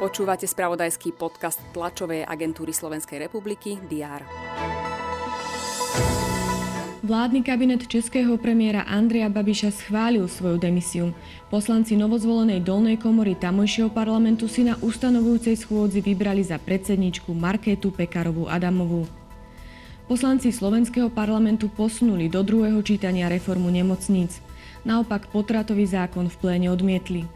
Počúvate spravodajský podcast tlačovej agentúry Slovenskej republiky DR. Vládny kabinet českého premiéra Andreja Babiša schválil svoju demisiu. Poslanci novozvolenej dolnej komory tamojšieho parlamentu si na ustanovujúcej schôdzi vybrali za predsedničku Markétu Pekarovú Adamovú. Poslanci slovenského parlamentu posunuli do druhého čítania reformu nemocníc. Naopak potratový zákon v pléne odmietli.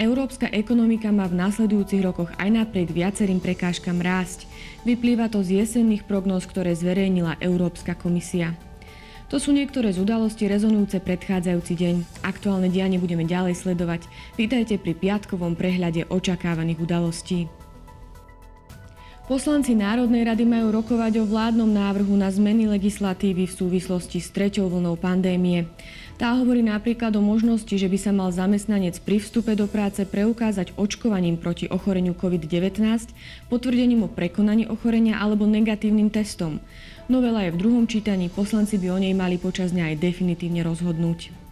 Európska ekonomika má v následujúcich rokoch aj napriek viacerým prekážkam rásť. Vyplýva to z jesenných prognóz, ktoré zverejnila Európska komisia. To sú niektoré z udalostí rezonujúce predchádzajúci deň. Aktuálne dianie budeme ďalej sledovať. Vítajte pri piatkovom prehľade očakávaných udalostí. Poslanci Národnej rady majú rokovať o vládnom návrhu na zmeny legislatívy v súvislosti s treťou vlnou pandémie. Tá hovorí napríklad o možnosti, že by sa mal zamestnanec pri vstupe do práce preukázať očkovaním proti ochoreniu COVID-19, potvrdením o prekonaní ochorenia alebo negatívnym testom. Novela je v druhom čítaní, poslanci by o nej mali počas dňa aj definitívne rozhodnúť.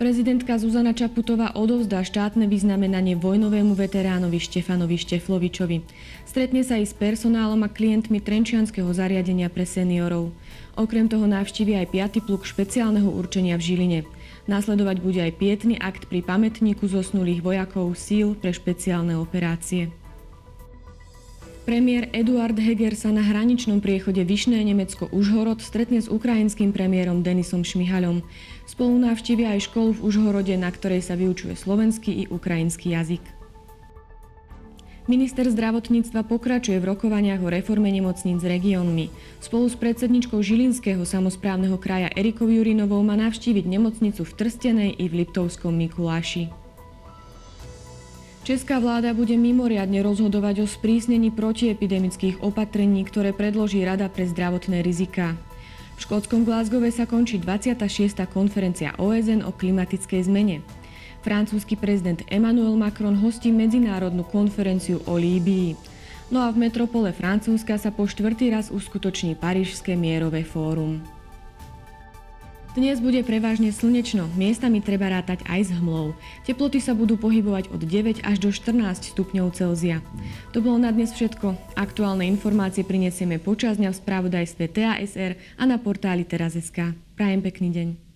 Prezidentka Zuzana Čaputová odovzdá štátne vyznamenanie vojnovému veteránovi Štefanovi Šteflovičovi. Stretne sa aj s personálom a klientmi Trenčianského zariadenia pre seniorov. Okrem toho navštívi aj 5. pluk špeciálneho určenia v Žiline. Následovať bude aj pietný akt pri pamätníku zosnulých vojakov síl pre špeciálne operácie. Premiér Eduard Heger sa na hraničnom priechode Vyšné Nemecko-Užhorod stretne s ukrajinským premiérom Denisom Šmihaľom. Spolu navštívia aj školu v Užhorode, na ktorej sa vyučuje slovenský i ukrajinský jazyk. Minister zdravotníctva pokračuje v rokovaniach o reforme nemocníc s regiónmi. Spolu s predsedničkou Žilinského samozprávneho kraja Erikou Jurinovou má navštíviť nemocnicu v Trstenej i v Liptovskom Mikuláši. Česká vláda bude mimoriadne rozhodovať o sprísnení protiepidemických opatrení, ktoré predloží Rada pre zdravotné rizika. V škótskom Glasgowe sa končí 26. konferencia OSN o klimatickej zmene. Francúzsky prezident Emmanuel Macron hostí medzinárodnú konferenciu o Líbii. No a v metropole Francúzska sa po štvrtý raz uskutoční Parížské mierové fórum. Dnes bude prevažne slnečno, miestami treba rátať aj s hmlou. Teploty sa budú pohybovať od 9 až do 14 stupňov Celzia. To bolo na dnes všetko. Aktuálne informácie prinesieme počas dňa v správodajstve TASR a na portáli teraz.sk. Prajem pekný deň.